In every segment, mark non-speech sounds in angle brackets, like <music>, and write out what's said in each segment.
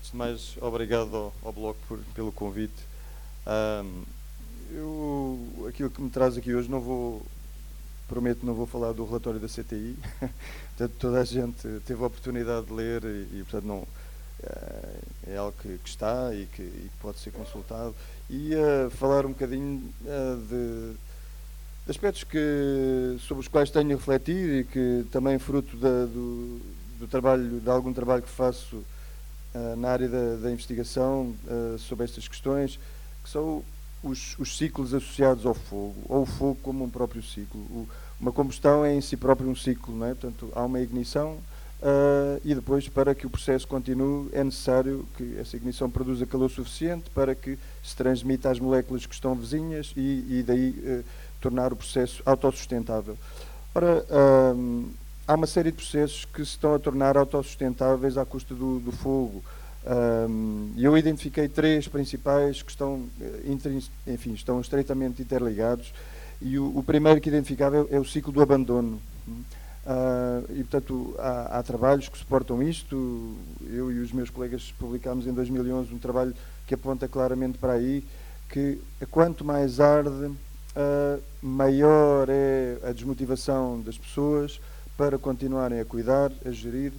Antes de mais, obrigado ao, ao Bloco por, pelo convite. Um, eu, aquilo que me traz aqui hoje, não vou, prometo, não vou falar do relatório da CTI. <laughs> portanto, toda a gente teve a oportunidade de ler e, e portanto, não, é, é algo que, que está e que, e pode ser consultado. E falar um bocadinho de, de, aspectos que, sobre os quais tenho refletido e que também fruto da, do, do trabalho, de algum trabalho que faço uh, na área da, da investigação sobre estas questões, que são os, os, ciclos associados ao fogo, ou o fogo como um próprio ciclo. O, uma combustão é em si próprio um ciclo, não é? Portanto, há uma ignição uh, e depois, para que o processo continue, é necessário que essa ignição produza calor suficiente para que se transmita às moléculas que estão vizinhas e, e daí uh, tornar o processo autossustentável. Ora, uh, há uma série de processos que se estão a tornar autossustentáveis à custa do, do fogo. E eu identifiquei três principais que estão, eh, enfim, estão estreitamente interligados. E o, o primeiro que identificava é, é, o ciclo do abandono. Uh, e, portanto, há, há, trabalhos que suportam isto. Eu e os meus colegas publicámos em 2011 um trabalho que aponta claramente para aí que quanto mais arde, uh, maior é a desmotivação das pessoas para continuarem a cuidar, a gerir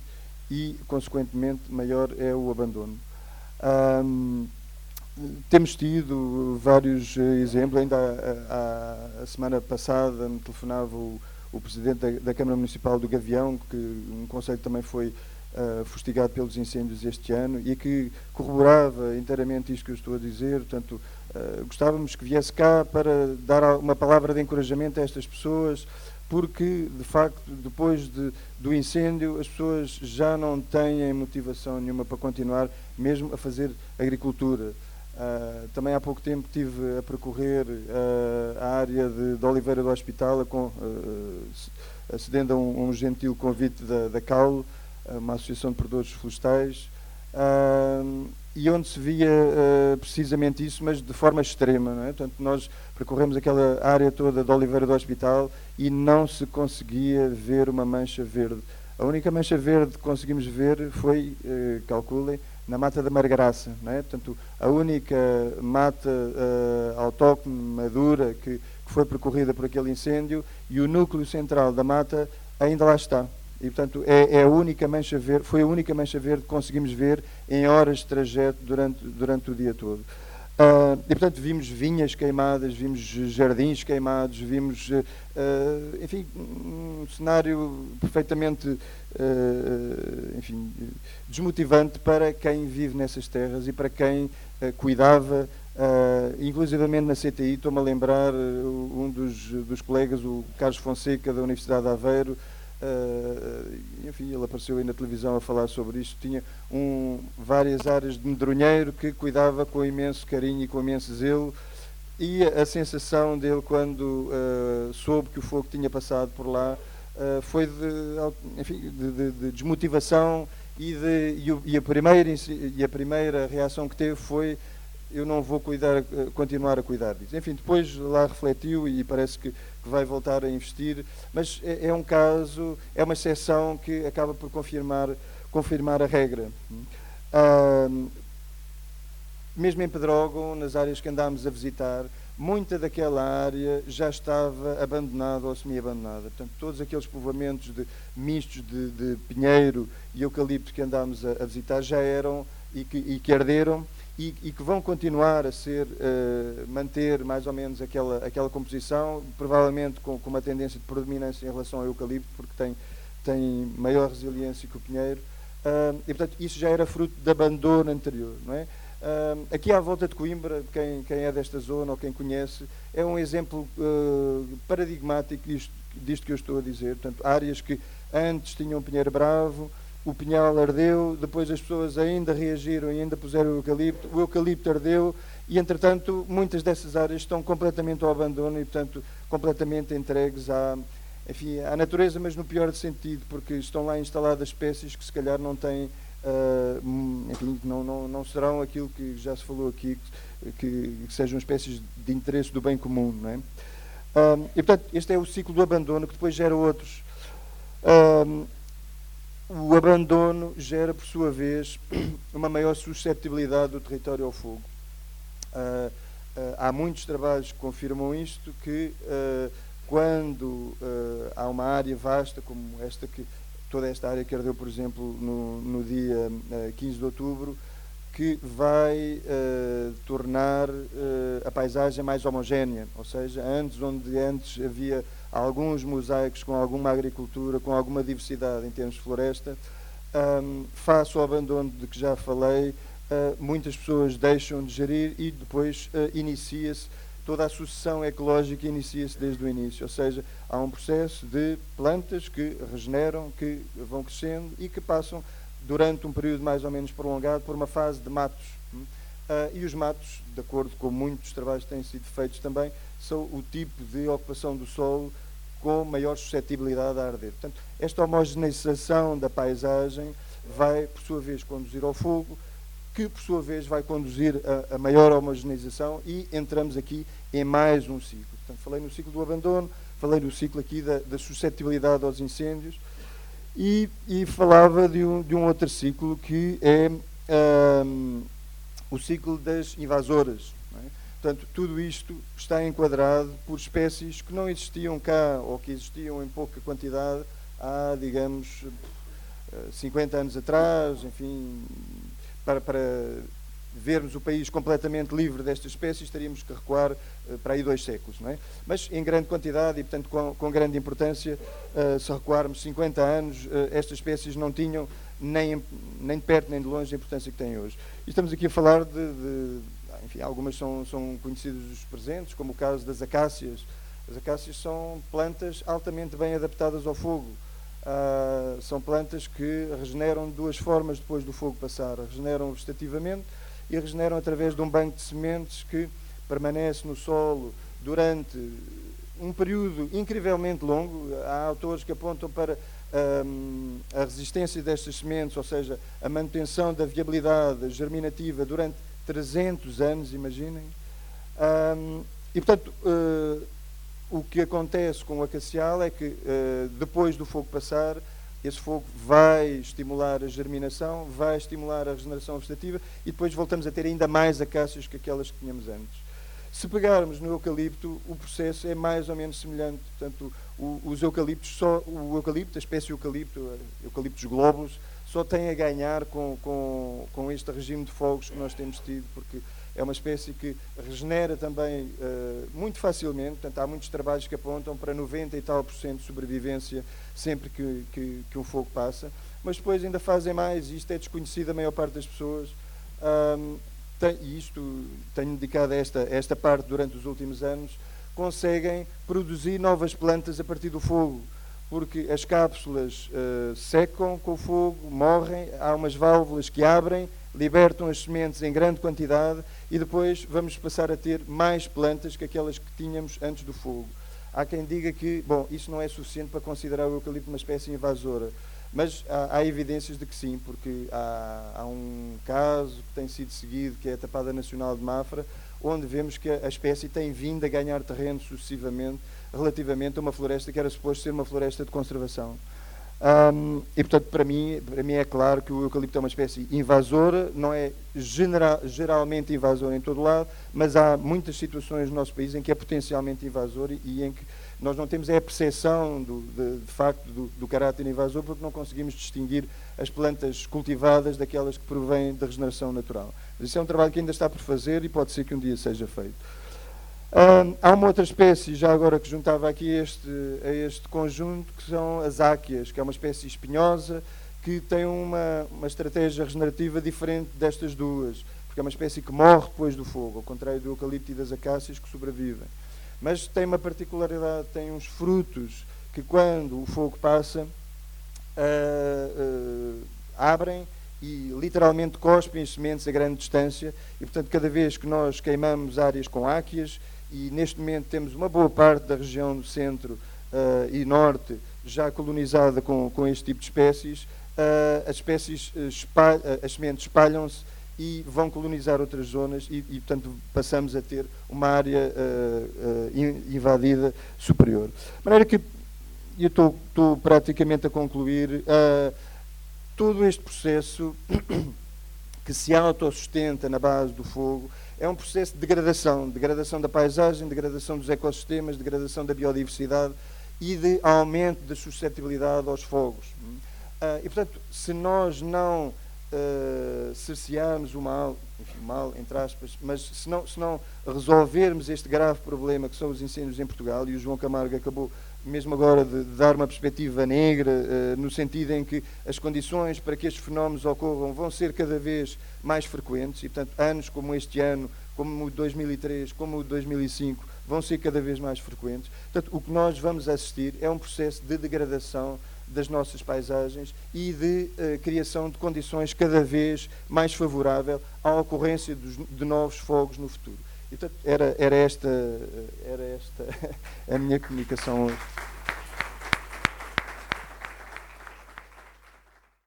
e, consequentemente, maior é o abandono. Um, temos tido vários exemplos, ainda a, a, a, semana passada me telefonava o, o Presidente da, da, Câmara Municipal do Gavião, que um conselho também foi uh, fustigado pelos incêndios este ano e que corroborava inteiramente isto que eu estou a dizer, portanto, uh, gostávamos que viesse cá para dar uma palavra de encorajamento a estas pessoas, porque, de facto, depois de, do incêndio, as pessoas já não têm motivação nenhuma para continuar, mesmo a fazer agricultura. Uh, também há pouco tempo estive a percorrer uh, a área de, de, Oliveira do Hospital, com, uh, acedendo a um, um, gentil convite da, da uma associação de produtores florestais, e onde se via precisamente isso, mas de forma extrema. Não é? Portanto, nós percorremos aquela área toda de Oliveira do Hospital e não se conseguia ver uma mancha verde. A única mancha verde que conseguimos ver foi, eh, calculem, na mata da Margaraça. Não é? Portanto, a única mata uh, autóctone, madura, que, que, foi percorrida por aquele incêndio e o núcleo central da mata ainda lá está. E, portanto, é, é, a única mancha verde, foi a única mancha verde que conseguimos ver em horas de trajeto durante, durante o dia todo. Uh, e, portanto, vimos vinhas queimadas, vimos jardins queimados, vimos, uh, enfim, um cenário perfeitamente, uh, enfim, desmotivante para quem vive nessas terras e para quem cuidava, inclusivamente na CTI, estou-me a lembrar um dos, dos colegas, o Carlos Fonseca, da Universidade de Aveiro, Uh, enfim, ele apareceu aí na televisão a falar sobre isto. Tinha um, várias áreas de medronheiro que cuidava com imenso carinho e com imenso zelo. E a, sensação dele, quando uh, soube que o fogo tinha passado por lá, uh, foi de, enfim, de, de, de desmotivação. E, e, o, e, a primeira, e a primeira reação que teve foi eu não vou cuidar, continuar a cuidar disso. Enfim, depois lá refletiu e parece que, que vai voltar a investir, mas é, é, um caso, é uma exceção que acaba por confirmar, confirmar a regra. Uh, mesmo em Pedrógão, nas áreas que andámos a visitar, muita daquela área já estava abandonada ou semi-abandonada. Portanto, todos aqueles povoamentos de, mistos de, de pinheiro e eucalipto que andámos a, a visitar já eram e que, e que arderam e, e, que vão continuar a ser, uh, manter mais ou menos aquela, aquela composição, provavelmente com, com, uma tendência de predominância em relação ao eucalipto, porque tem, tem maior resiliência que o pinheiro. Uh, e, portanto, isso já era fruto de abandono anterior. Não é? Uh, aqui à volta de Coimbra, quem, quem, é desta zona ou quem conhece, é um exemplo paradigmático disto, disto que eu estou a dizer. Portanto, áreas que antes tinham pinheiro bravo, o pinhal ardeu, depois as pessoas ainda reagiram e ainda puseram o eucalipto, o eucalipto ardeu e, entretanto, muitas dessas áreas estão completamente ao abandono e, portanto, completamente entregues à, enfim, à natureza, mas no pior sentido, porque estão lá instaladas espécies que se calhar não têm, uh, enfim, não, não, não serão aquilo que já se falou aqui, que, que sejam espécies de interesse do bem comum, não é? Uh, e, portanto, este é o ciclo do abandono que depois gera outros. Uh, o abandono gera, por sua vez, <clears throat> uma maior susceptibilidade do território ao fogo. Uh, uh, há muitos trabalhos que confirmam isto, que uh, quando há uma área vasta, como esta que toda esta área que ardeu, por exemplo, no, no dia 15 de outubro, que vai tornar a paisagem mais homogénea, ou seja, antes onde antes havia alguns mosaicos com alguma agricultura, com alguma diversidade em termos de floresta, um, face ao abandono de que já falei, uh, muitas pessoas deixam de gerir e depois uh, inicia-se toda a sucessão ecológica inicia-se desde o início, ou seja, há um processo de plantas que regeneram, que vão crescendo e que passam durante um período mais ou menos prolongado por uma fase de matos. Uh, e os matos, de acordo com muitos trabalhos que têm sido feitos também, são o tipo de ocupação do solo com maior suscetibilidade a arder. Portanto, esta homogeneização da paisagem vai, por sua vez, conduzir ao fogo, que, por sua vez, vai conduzir a, a maior homogeneização e entramos aqui em mais um ciclo. Portanto, falei no ciclo do abandono, falei no ciclo aqui da, da suscetibilidade aos incêndios e, e falava de um, de um, outro ciclo que é um, o ciclo das invasoras. Portanto, tudo isto está enquadrado por espécies que não existiam cá ou que existiam em pouca quantidade há, digamos, 50 anos atrás, enfim, para, para vermos o país completamente livre destas espécies, teríamos que recuar uh, para aí dois séculos, não é? Mas em grande quantidade e, portanto, com, com grande importância, uh, se recuarmos 50 anos, estas espécies não tinham nem, nem de perto nem de longe a importância que têm hoje. E estamos aqui a falar de, de enfim, algumas são, são conhecidas dos presentes, como o caso das acácias. As acácias são plantas altamente bem adaptadas ao fogo. Uh, são plantas que regeneram de duas formas depois do fogo passar. Regeneram vegetativamente e regeneram através de um banco de sementes que permanece no solo durante um período incrivelmente longo. Há autores que apontam para um, a resistência destas sementes, ou seja, a manutenção da viabilidade germinativa durante 300 anos, imaginem. Um, e, portanto, uh, o que acontece com o acacial é que, uh, depois do fogo passar, esse fogo vai estimular a germinação, vai estimular a regeneração vegetativa e depois voltamos a ter ainda mais acácias que aquelas que tínhamos antes. Se pegarmos no eucalipto, o processo é mais ou menos semelhante. Portanto, os eucaliptos, só o eucalipto, a espécie eucalipto, eucaliptos globos, só tem a ganhar com, com, com este regime de fogos que nós temos tido, porque é uma espécie que regenera também uh, muito facilmente, portanto há muitos trabalhos que apontam para 90 e tal por cento de sobrevivência sempre que, que, que, um fogo passa, mas depois ainda fazem mais, e isto é desconhecido a maior parte das pessoas, um, tem, e isto tenho dedicado a esta, a esta parte durante os últimos anos, conseguem produzir novas plantas a partir do fogo porque as cápsulas uh, secam com o fogo, morrem, há umas válvulas que abrem, libertam as sementes em grande quantidade e depois vamos passar a ter mais plantas que aquelas que tínhamos antes do fogo. Há quem diga que, bom, isso não é suficiente para considerar o eucalipto uma espécie invasora, mas há, há evidências de que sim, porque há, há, um caso que tem sido seguido, que é a Tapada Nacional de Mafra, onde vemos que a, espécie tem vindo a ganhar terreno sucessivamente relativamente a uma floresta que era suposto ser uma floresta de conservação. Um, e, portanto, para mim, para mim é claro que o eucalipto é uma espécie invasora, não é geralmente invasora em todo lado, mas há muitas situações no nosso país em que é potencialmente invasor e, e em que nós não temos a percepção do, de, de, facto do, do, caráter invasor porque não conseguimos distinguir as plantas cultivadas daquelas que provêm da regeneração natural. Mas isso é um trabalho que ainda está por fazer e pode ser que um dia seja feito há uma outra espécie, já agora que juntava aqui este, a este conjunto, que são as áquias, que é uma espécie espinhosa que tem uma, uma estratégia regenerativa diferente destas duas, porque é uma espécie que morre depois do fogo, ao contrário do eucalipto e das acácias que sobrevivem. Mas tem uma particularidade, tem uns frutos que quando o fogo passa, uh, uh, abrem e literalmente cospem as sementes a grande distância. E, portanto, cada vez que nós queimamos áreas com áquias, e neste momento temos uma boa parte da região do centro uh, e norte já colonizada com, com este tipo de espécies, as espécies, as sementes espalham-se e vão colonizar outras zonas e, e, portanto, passamos a ter uma área uh, invadida superior. De maneira que, eu estou, praticamente a concluir, todo este processo <coughs> que se autossustenta na base do fogo é um processo de degradação, degradação da paisagem, degradação dos ecossistemas, degradação da biodiversidade e de aumento da suscetibilidade aos fogos. Uh, e, portanto, se nós não uh, cercearmos o mal, enfim, mal, entre aspas, mas se não, se não resolvermos este grave problema que são os incêndios em Portugal, e o João Camargo acabou mesmo agora de, de dar uma perspectiva negra, uh, no sentido em que as condições para que estes fenómenos ocorram vão ser cada vez mais frequentes, e, portanto, anos como este ano, como o de 2003, como o de 2005, vão ser cada vez mais frequentes. Portanto, o que nós vamos assistir é um processo de degradação das nossas paisagens e de uh, criação de condições cada vez mais favorável à ocorrência dos, de novos fogos no futuro. Era, era, esta, era esta <laughs> a minha comunicação hoje.